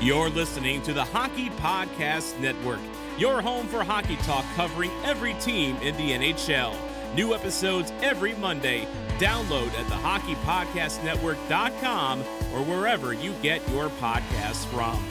You're listening to the Hockey Podcast Network, your home for hockey talk covering every team in the NHL. New episodes every Monday. Download at thehockeypodcastnetwork.com or wherever you get your podcasts from.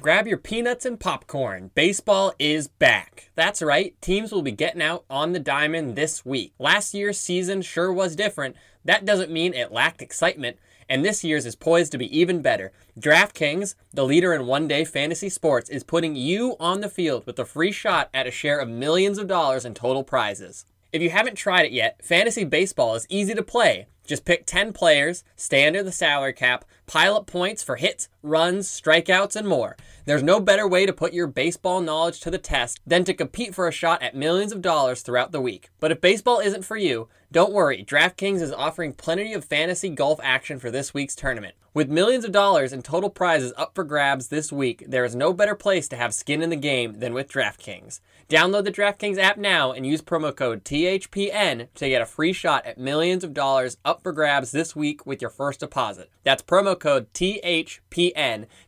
Grab your peanuts and popcorn. Baseball is back. That's right, teams will be getting out on the diamond this week. Last year's season sure was different. That doesn't mean it lacked excitement and this year's is poised to be even better. DraftKings, the leader in one day fantasy sports, is putting you on the field with a free shot at a share of millions of dollars in total prizes. If you haven't tried it yet, fantasy baseball is easy to play. Just pick 10 players, stay under the salary cap, pile up points for hits, runs, strikeouts, and more. There's no better way to put your baseball knowledge to the test than to compete for a shot at millions of dollars throughout the week. But if baseball isn't for you, don't worry, DraftKings is offering plenty of fantasy golf action for this week's tournament. With millions of dollars in total prizes up for grabs this week, there is no better place to have skin in the game than with DraftKings. Download the DraftKings app now and use promo code THPN to get a free shot at millions of dollars up for grabs this week with your first deposit. That's promo code THPN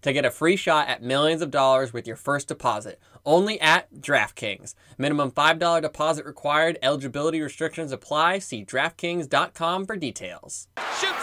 to get a free shot at millions of dollars with your first deposit only at DraftKings. Minimum $5 deposit required. Eligibility restrictions apply. See DraftKings.com for details. Shoot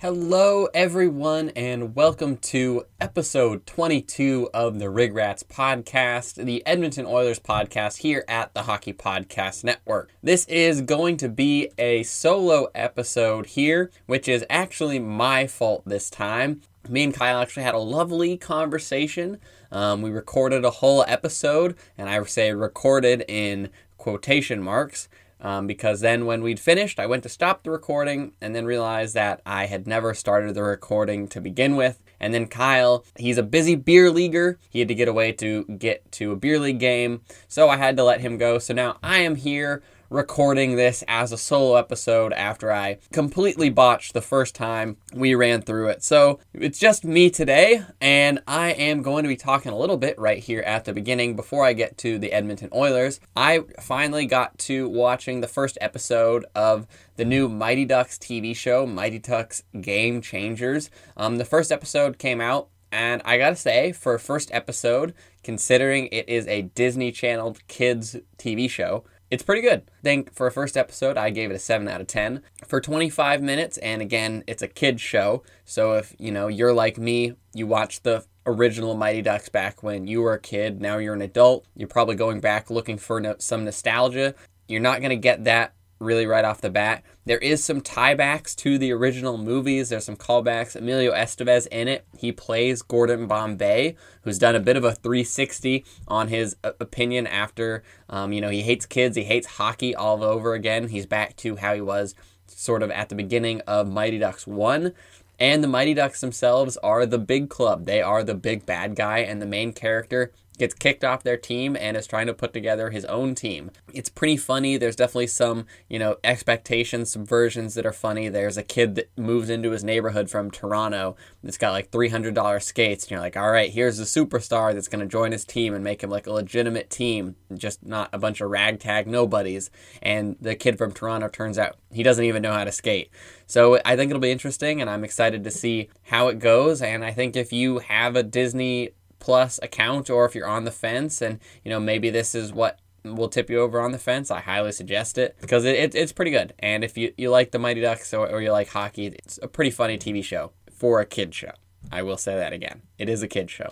Hello, everyone, and welcome to episode 22 of the Rig Rats podcast, the Edmonton Oilers podcast here at the Hockey Podcast Network. This is going to be a solo episode here, which is actually my fault this time. Me and Kyle actually had a lovely conversation. Um, we recorded a whole episode, and I say recorded in quotation marks um, because then when we'd finished, I went to stop the recording and then realized that I had never started the recording to begin with. And then Kyle, he's a busy beer leaguer. He had to get away to get to a beer league game, so I had to let him go. So now I am here recording this as a solo episode after I completely botched the first time we ran through it. So it's just me today, and I am going to be talking a little bit right here at the beginning before I get to the Edmonton Oilers. I finally got to watching the first episode of the new Mighty Ducks TV show, Mighty Ducks Game Changers. Um, the first episode came out and I gotta say, for first episode, considering it is a Disney Channel kids TV show, it's pretty good. I think for a first episode, I gave it a 7 out of 10. For 25 minutes, and again, it's a kid's show. So if, you know, you're like me, you watched the original Mighty Ducks back when you were a kid, now you're an adult, you're probably going back looking for no- some nostalgia. You're not going to get that really right off the bat. There is some tiebacks to the original movies. There's some callbacks. Emilio Estevez in it. He plays Gordon Bombay, who's done a bit of a 360 on his uh, opinion after, um, you know, he hates kids, he hates hockey all over again. He's back to how he was sort of at the beginning of Mighty Ducks 1. And the Mighty Ducks themselves are the big club. They are the big bad guy, and the main character gets kicked off their team and is trying to put together his own team. It's pretty funny. There's definitely some, you know, expectations, subversions that are funny. There's a kid that moves into his neighborhood from Toronto that's got like $300 skates. And you're like, all right, here's the superstar that's going to join his team and make him like a legitimate team, just not a bunch of ragtag nobodies. And the kid from Toronto turns out he doesn't even know how to skate. So I think it'll be interesting, and I'm excited to see how it goes. And I think if you have a Disney plus account or if you're on the fence and you know maybe this is what will tip you over on the fence i highly suggest it because it, it, it's pretty good and if you, you like the mighty ducks or, or you like hockey it's a pretty funny tv show for a kid show i will say that again it is a kid show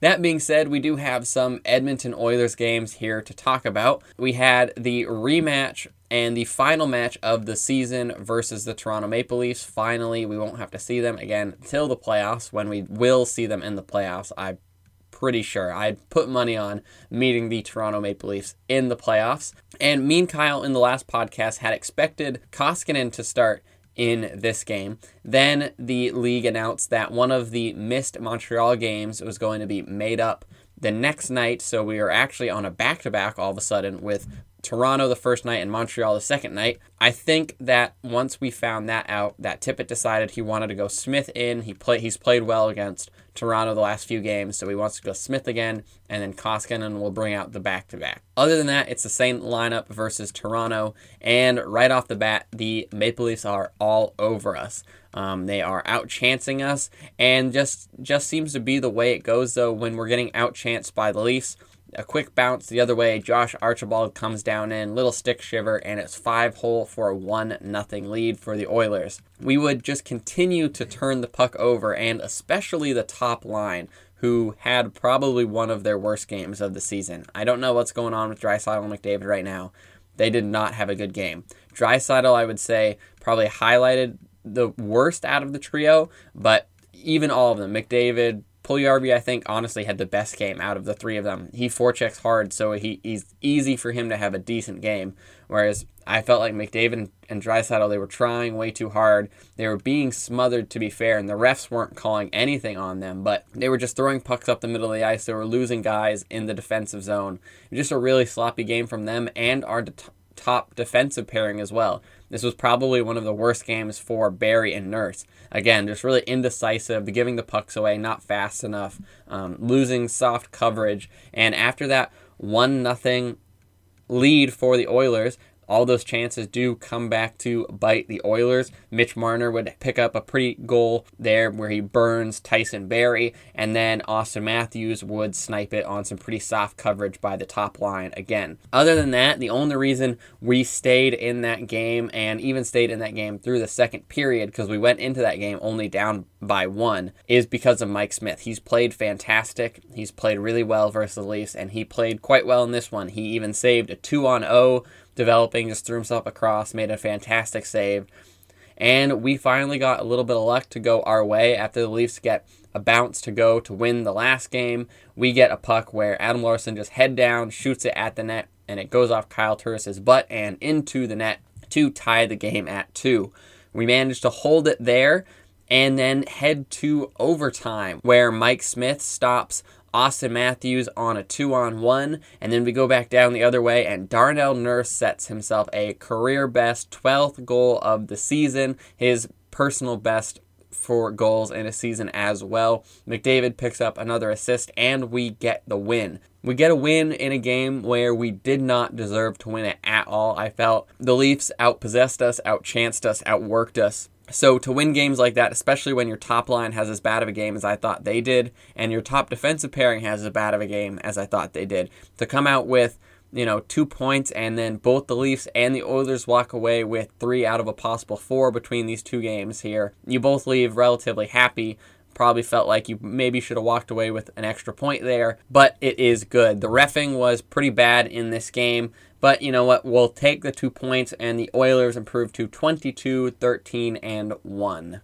that being said, we do have some Edmonton Oilers games here to talk about. We had the rematch and the final match of the season versus the Toronto Maple Leafs. Finally, we won't have to see them again till the playoffs when we will see them in the playoffs. I pretty sure. I'd put money on meeting the Toronto Maple Leafs in the playoffs. And me and Kyle in the last podcast had expected Koskinen to start in this game. Then the league announced that one of the missed Montreal games was going to be made up the next night. So we are actually on a back to back all of a sudden with Toronto the first night and Montreal the second night. I think that once we found that out, that Tippett decided he wanted to go Smith in. He play he's played well against Toronto the last few games, so he wants to go Smith again, and then Koskinen will bring out the back to back. Other than that, it's the same lineup versus Toronto, and right off the bat, the Maple Leafs are all over us. Um, they are outchancing us, and just just seems to be the way it goes though when we're getting outchanced by the Leafs a quick bounce the other way. Josh Archibald comes down in, little stick shiver, and it's five hole for a one nothing lead for the Oilers. We would just continue to turn the puck over, and especially the top line, who had probably one of their worst games of the season. I don't know what's going on with Draisaitl and McDavid right now. They did not have a good game. Draisaitl, I would say, probably highlighted the worst out of the trio, but even all of them, McDavid, Puljujarvi, I think, honestly had the best game out of the three of them. He forechecks hard, so he, he's easy for him to have a decent game. Whereas I felt like McDavid and Draisaitl, they were trying way too hard. They were being smothered, to be fair, and the refs weren't calling anything on them, but they were just throwing pucks up the middle of the ice. They were losing guys in the defensive zone. Just a really sloppy game from them and our top defensive pairing as well. This was probably one of the worst games for Barrie and Nurse. Again, just really indecisive, giving the pucks away, not fast enough, um, losing soft coverage, and after that one nothing lead for the Oilers, all those chances do come back to bite the Oilers. Mitch Marner would pick up a pretty goal there where he burns Tyson Barrie, and then Auston Matthews would snipe it on some pretty soft coverage by the top line again. Other than that, the only reason we stayed in that game and even stayed in that game through the second period, because we went into that game only down by one, is because of Mike Smith. He's played fantastic. He's played really well versus the Leafs, and he played quite well in this one. He even saved a 2 on 0 developing, just threw himself across, made a fantastic save. And we finally got a little bit of luck to go our way after the Leafs get a bounce to go to win the last game. We get a puck where Adam Larsson just head down, shoots it at the net, and it goes off Kyle Turris's butt and into the net to tie the game at two. We managed to hold it there and then head to overtime where Mike Smith stops Auston Matthews on a two on one, and then we go back down the other way, and Darnell Nurse sets himself a career best 12th goal of the season, his personal best for goals in a season as well. McDavid picks up another assist, and we get the win. We get a win in a game where we did not deserve to win it at all. I felt the Leafs outpossessed us, outchanced us, outworked us. So to win games like that, especially when your top line has as bad of a game as I thought they did, and your top defensive pairing has as bad of a game as I thought they did, to come out with you know two points and then both the Leafs and the Oilers walk away with three out of a possible four between these two games here, you both leave relatively happy. Probably felt like you maybe should have walked away with an extra point there, but it is good. The refing was pretty bad in this game. But you know what? We'll take the two points, and the Oilers improve to 22, 13, and 1.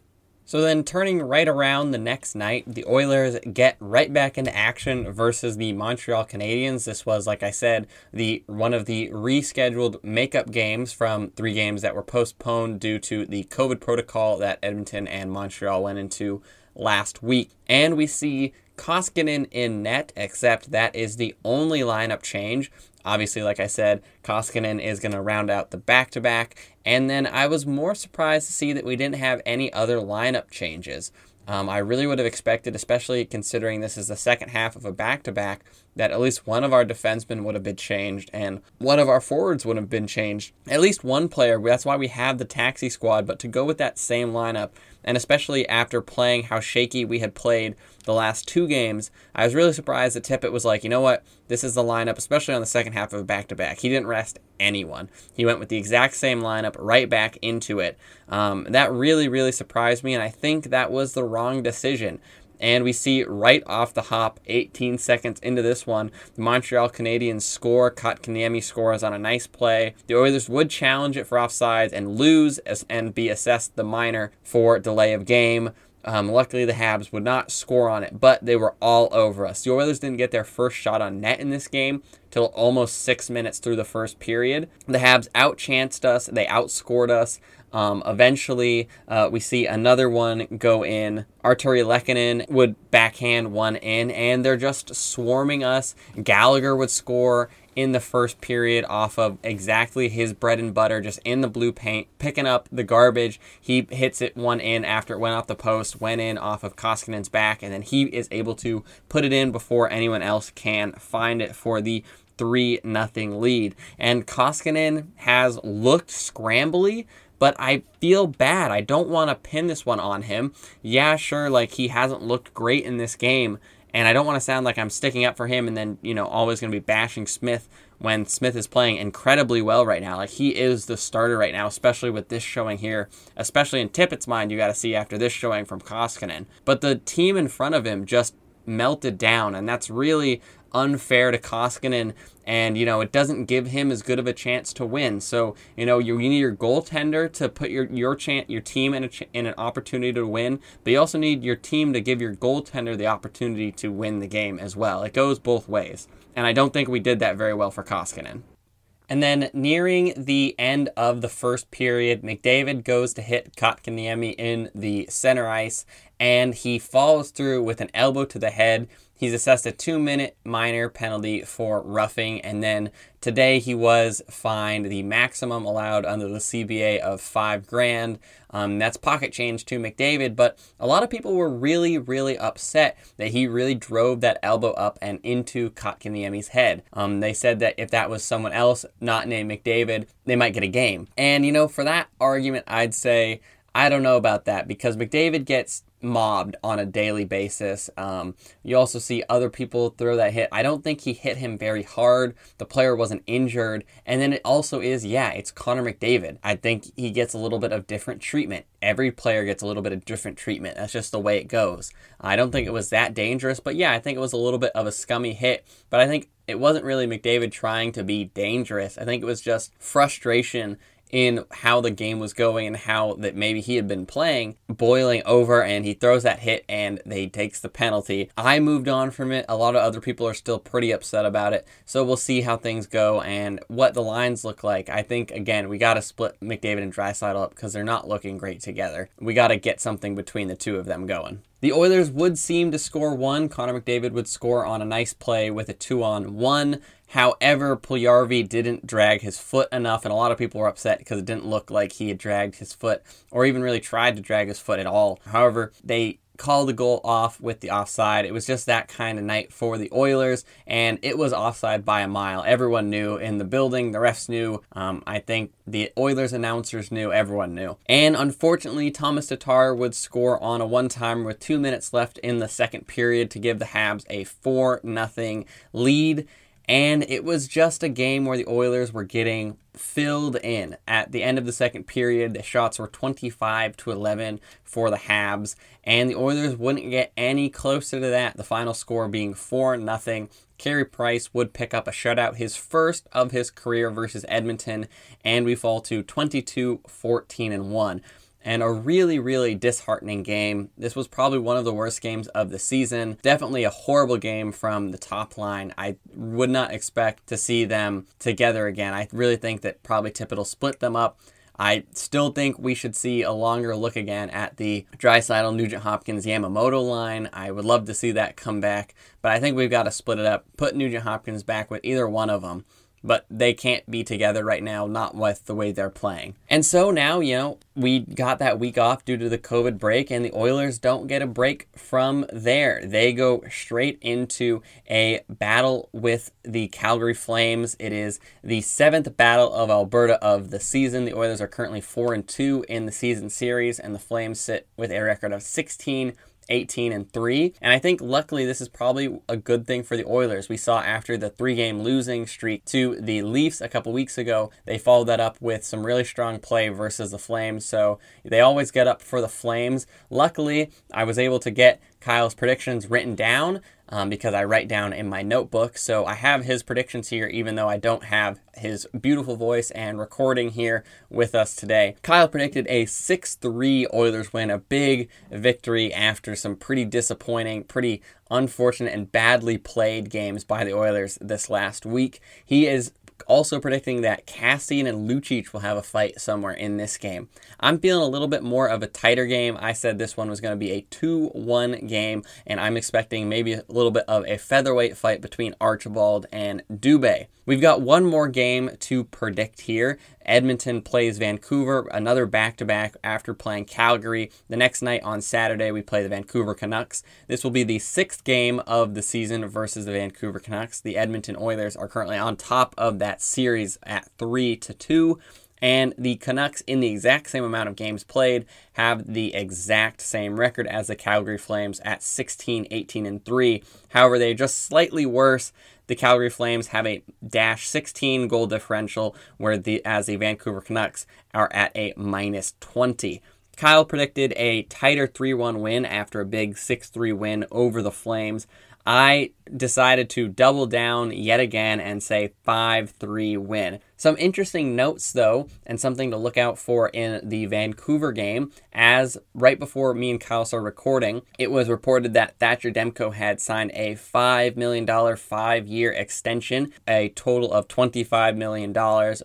So then, turning right around the next night, the Oilers get right back into action versus the Montreal Canadiens. This was, like I said, the one of the rescheduled makeup games from three games that were postponed due to the COVID protocol that Edmonton and Montreal went into last week. And we see Koskinen in net, except that is the only lineup change. Obviously, like I said, Koskinen is going to round out the back to back. And then I was more surprised to see that we didn't have any other lineup changes. Um, I really would have expected, especially considering this is the second half of a back to back, that at least one of our defensemen would have been changed and one of our forwards would have been changed. At least one player. That's why we have the taxi squad. But to go with that same lineup, and especially after playing how shaky we had played the last two games, I was really surprised that Tippett was like, you know what, this is the lineup, especially on the second half of a back to back. He didn't rest anyone. He went with the exact same lineup right back into it. Um, that really, really surprised me, and I think that was the wrong decision. And we see right off the hop, 18 seconds into this one, the Montreal Canadiens score. Kotkaniemi scores on a nice play. The Oilers would challenge it for offsides and lose and be assessed the minor for delay of game. Um, luckily, the Habs would not score on it, but they were all over us. The Oilers didn't get their first shot on net in this game till almost six minutes through the first period. The Habs outchanced us, they outscored us. Um, eventually, uh, we see another one go in. Artturi Lehkonen would backhand one in, and they're just swarming us. Gallagher would score in the first period off of exactly his bread and butter, just in the blue paint, picking up the garbage. He hits it one in after it went off the post, went in off of Koskinen's back, and then he is able to put it in before anyone else can find it for the 3 nothing lead. And Koskinen has looked scrambly, but I feel bad. I don't want to pin this one on him. Yeah, sure, like he hasn't looked great in this game, and I don't want to sound like I'm sticking up for him and then, you know, always going to be bashing Smith when Smith is playing incredibly well right now. Like he is the starter right now, especially with this showing here, especially in Tippett's mind, you got to see after this showing from Koskinen. But the team in front of him just melted down, and that's really unfair to Koskinen, and you know it doesn't give him as good of a chance to win. So you know you, need your goaltender to put your your your team in a ch- in an opportunity to win, but you also need your team to give your goaltender the opportunity to win the game as well. It goes both ways, and I don't think we did that very well for Koskinen. And then nearing the end of the first period, McDavid goes to hit Kotkaniemi in the center ice, and he follows through with an elbow to the head. He's assessed a two minute minor penalty for roughing, and then today he was fined the maximum allowed under the CBA of five grand. Um, that's pocket change to McDavid, but a lot of people were really, really upset that he really drove that elbow up and into Kotkaniemi's head. Um, they said that if that was someone else not named McDavid, they might get a game. And, you know, for that argument, I'd say I don't know about that because McDavid gets mobbed on a daily basis. Um, you also see other people throw that hit. I don't think he hit him very hard. The player wasn't injured. And then it also is, yeah, it's Connor McDavid. I think he gets a little bit of different treatment. Every player gets a little bit of different treatment. That's just the way it goes. I don't think it was that dangerous, but yeah, I think it was a little bit of a scummy hit. But I think it wasn't really McDavid trying to be dangerous. I think it was just frustration in how the game was going and how that maybe he had been playing, boiling over, and he throws that hit and he takes the penalty. I moved on from it. A lot of other people are still pretty upset about it. So we'll see how things go and what the lines look like. I think again we got to split McDavid and Draisaitl up because they're not looking great together. We got to get something between the two of them going. The Oilers would seem to score one. Connor McDavid would score on a nice play with a two on one. However, Puljujarvi didn't drag his foot enough, and a lot of people were upset because it didn't look like he had dragged his foot or even really tried to drag his foot at all. However, they called the goal off with the offside. It was just that kind of night for the Oilers, and it was offside by a mile. Everyone knew in the building, the refs knew. Um, I think the Oilers announcers knew, everyone knew. And unfortunately, Thomas Tatar would score on a one timer with two minutes left in the second period to give the Habs a 4 0 lead. And it was just a game where the Oilers were getting filled in. At the end of the second period, the shots were 25 to 11 for the Habs, and the Oilers wouldn't get any closer to that, the final score being 4 0. Carey Price would pick up a shutout, his first of his career versus Edmonton, and we fall to 22 14 and 1 and a really, really disheartening game. This was probably one of the worst games of the season. Definitely a horrible game from the top line. I would not expect to see them together again. I really think that probably Tippett split them up. I still think we should see a longer look again at the Draisaitl, Nugent Hopkins, Yamamoto line. I would love to see that come back, but I think we've got to split it up, put Nugent Hopkins back with either one of them but they can't be together right now, not with the way they're playing. And so now, you know, we got that week off due to the COVID break, and the Oilers don't get a break from there. They go straight into a battle with the Calgary Flames. It is the seventh battle of Alberta of the season. The Oilers are currently 4 and 2 in the season series, and the Flames sit with a record of 16 18 and 3. And I think luckily this is probably a good thing for the Oilers. We saw after the three game losing streak to the Leafs a couple weeks ago, they followed that up with some really strong play versus the Flames. So they always get up for the Flames. Luckily, I was able to get Kyle's predictions written down um, because I write down in my notebook. So I have his predictions here, even though I don't have his beautiful voice and recording here with us today. Kyle predicted a 6 3 Oilers win, a big victory after some pretty disappointing, pretty unfortunate, and badly played games by the Oilers this last week. He is Also predicting that Kassian and Lucic will have a fight somewhere in this game. I'm feeling a little bit more of a tighter game. I said this one was going to be a 2 1 game, and I'm expecting maybe a little bit of a featherweight fight between Archibald and Dubé. We've got one more game to predict here. Edmonton plays Vancouver, another back to back after playing Calgary. The next night on Saturday, we play the Vancouver Canucks. This will be the sixth game of the season versus the Vancouver Canucks. The Edmonton Oilers are currently on top of that series at 3 to 2 and the Canucks, in the exact same amount of games played, have the exact same record as the Calgary Flames at 16, 18, and 3. However, they're just slightly worse the Calgary Flames have a dash 16 goal differential, where the as the Vancouver Canucks are at a minus 20. Kyle predicted a tighter 3 1 win after a big 6 3 win over the Flames. I decided to double down yet again and say 5 3 win. Some interesting notes, though, and something to look out for in the Vancouver game. As right before me and Kyle started recording, it was reported that Thatcher Demko had signed a $5 million five year extension, a total of $25 million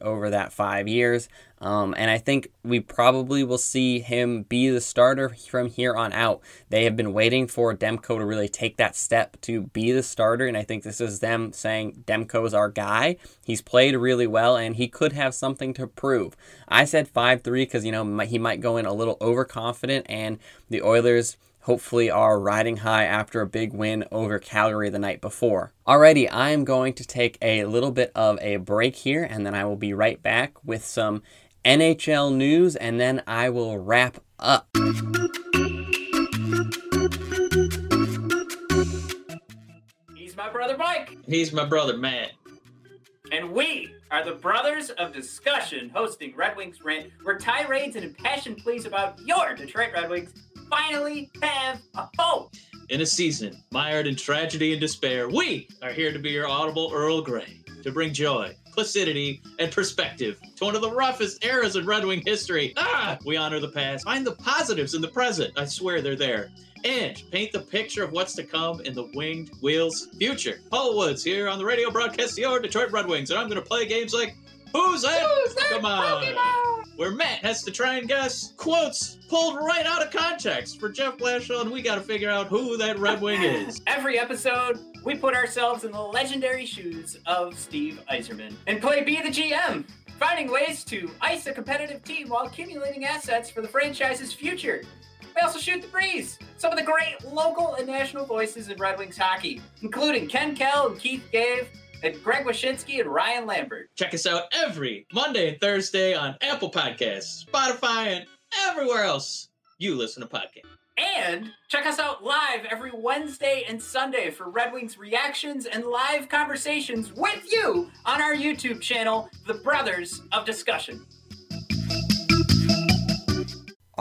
over that five years. Um, and I think we probably will see him be the starter from here on out. They have been waiting for Demko to really take that step to be the starter, and I think this is them saying Demko is our guy. He's played really well, and he could have something to prove. I said 5 3 because, you know, he might go in a little overconfident, and the Oilers hopefully are riding high after a big win over Calgary the night before. Alrighty, I am going to take a little bit of a break here and then I will be right back with some NHL news, and then I will wrap up. He's my brother Mike. He's my brother Matt. And we are the Brothers of Discussion, hosting Red Wings Rant, where tirades and impassioned pleas about your Detroit Red Wings finally have a home. In a season mired in tragedy and despair, we are here to be your audible Earl Grey, to bring joy placidity, and perspective to one of the roughest eras in Red Wing history. Ah, we honor the past, find the positives in the present. I swear they're there. And paint the picture of what's to come in the Winged Wheels future. Paul Woods here on the radio broadcast your Detroit Red Wings, and I'm going to play games like Who's that? Who's that Come on. Pokemon? Where Matt has to try and guess quotes pulled right out of context for Jeff Blashill, and we got to figure out who that Red Wing is. Every episode, we put ourselves in the legendary shoes of Steve Yzerman and play Be the GM, finding ways to ice a competitive team while accumulating assets for the franchise's future. We also shoot the breeze. Some of the great local and national voices in Red Wings hockey, including Ken Kal and Keith Gave, and Greg Wyshynski and Ryan Lambert. Check us out every Monday and Thursday on Apple Podcasts, Spotify, and everywhere else you listen to podcasts. And check us out live every Wednesday and Sunday for Red Wings reactions and live conversations with you on our YouTube channel, The Brothers of Discussion.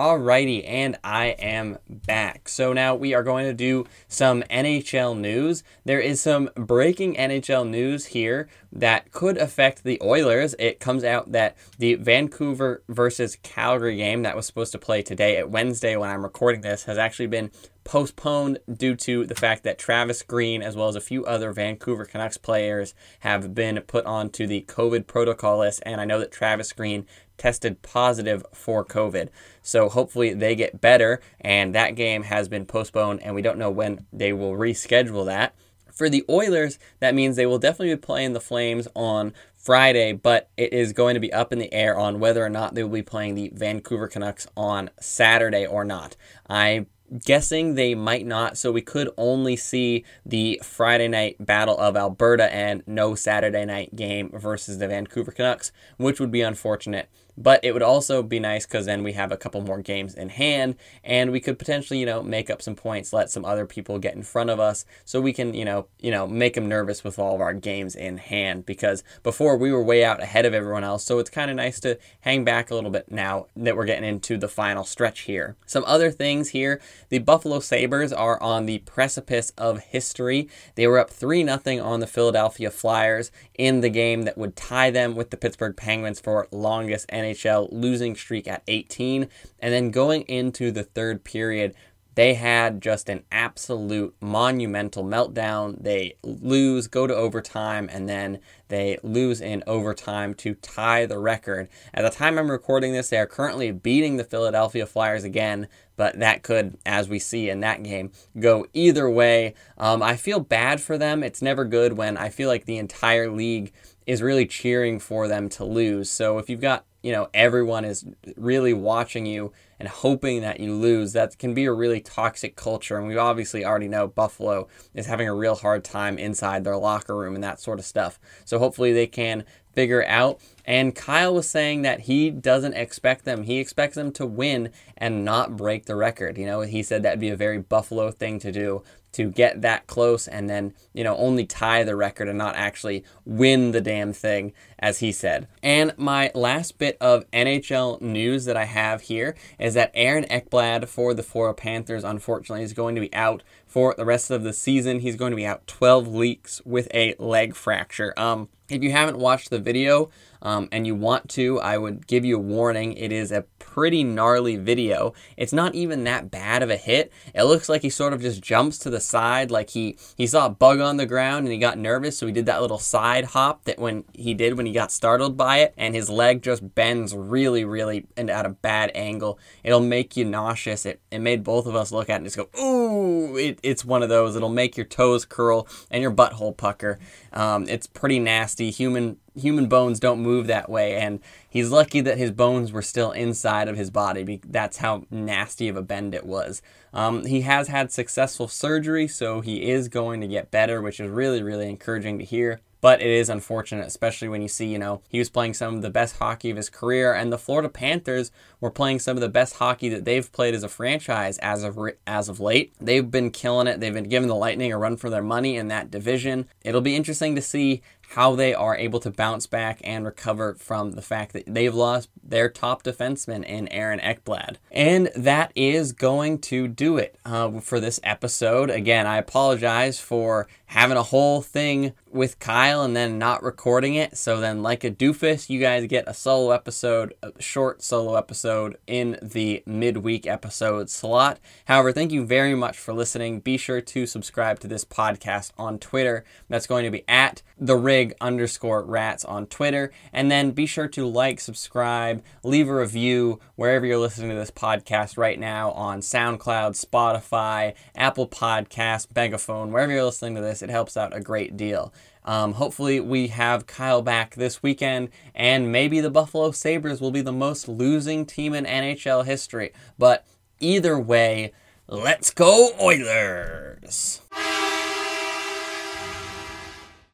Alrighty, and I am back. So now we are going to do some NHL news. There is some breaking NHL news here that could affect the Oilers. It comes out that the Vancouver versus Calgary game that was supposed to play today at Wednesday when I'm recording this has actually been postponed due to the fact that Travis Green, as well as a few other Vancouver Canucks players, have been put onto the COVID protocol list. And I know that Travis Green tested positive for COVID. So hopefully they get better. And that game has been postponed, and we don't know when they will reschedule that. For the Oilers, that means they will definitely be playing the Flames on Friday, but it is going to be up in the air on whether or not they will be playing the Vancouver Canucks on Saturday or not. I'm guessing they might not, so we could only see the Friday night Battle of Alberta and no Saturday night game versus the Vancouver Canucks, which would be unfortunate. But it would also be nice because then we have a couple more games in hand and we could potentially, you know, make up some points, let some other people get in front of us so we can, you know, you know, make them nervous with all of our games in hand because before we were way out ahead of everyone else. So it's kind of nice to hang back a little bit now that we're getting into the final stretch here. Some other things here, the Buffalo Sabres are on the precipice of history. They were up 3 0 on the Philadelphia Flyers in the game that would tie them with the Pittsburgh Penguins for longest NHL losing streak at 18. And then going into the third period, they had just an absolute monumental meltdown. They lose, go to overtime, and then they lose in overtime to tie the record. At the time I'm recording this, they are currently beating the Philadelphia Flyers again, but that could, as we see in that game, go either way. Um, I feel bad for them. It's never good when I feel like the entire league is really cheering for them to lose. So if you've got, you know, everyone is really watching you and hoping that you lose, that can be a really toxic culture. And we obviously already know Buffalo is having a real hard time inside their locker room and that sort of stuff. So hopefully they can figure out. And Kyle was saying that he doesn't expect them. He expects them to win and not break the record. You know, he said that'd be a very Buffalo thing to do to get that close and then, you know, only tie the record and not actually win the damn thing, as he said. And my last bit of NHL news that I have here is that Aaron Ekblad for the Florida Panthers, unfortunately, is going to be out for the rest of the season. He's going to be out 12 weeks with a leg fracture. Um, if you haven't watched the video um, and you want to, I would give you a warning. It is a pretty gnarly video. It's not even that bad of a hit. It looks like he sort of just jumps to the side, like he he saw a bug on the ground and he got nervous, so he did that little side hop that when he did when he got startled by it, and his leg just bends really, really and at a bad angle. It'll make you nauseous. It it made both of us look at it and just go, ooh. It, it's one of those. It'll make your toes curl and your butthole pucker. Um, it's pretty nasty. Human human bones don't move that way, and he's lucky that his bones were still inside of his body. That's how nasty of a bend it was. Um, he has had successful surgery, so he is going to get better, which is really, really encouraging to hear. But it is unfortunate, especially when you see, you know, he was playing some of the best hockey of his career, and the Florida Panthers were playing some of the best hockey that they've played as a franchise as of as of late. They've been killing it. They've been giving the Lightning a run for their money in that division. It'll be interesting to see how they are able to bounce back and recover from the fact that they've lost their top defenseman in Aaron Ekblad. And that is going to do it uh, for this episode. Again, I apologize for having a whole thing with Kyle and then not recording it. So then, like a doofus, you guys get a solo episode, a short solo episode in the midweek episode slot. However, thank you very much for listening. Be sure to subscribe to this podcast on Twitter. That's going to be at the rig underscore rats on Twitter. And then be sure to like, subscribe, leave a review wherever you're listening to this podcast right now on SoundCloud, Spotify, Apple Podcast, Megaphone, wherever you're listening to this. It helps out a great deal. Um, hopefully, we have Kyle back this weekend, and maybe the Buffalo Sabres will be the most losing team in NHL history. But either way, let's go, Oilers!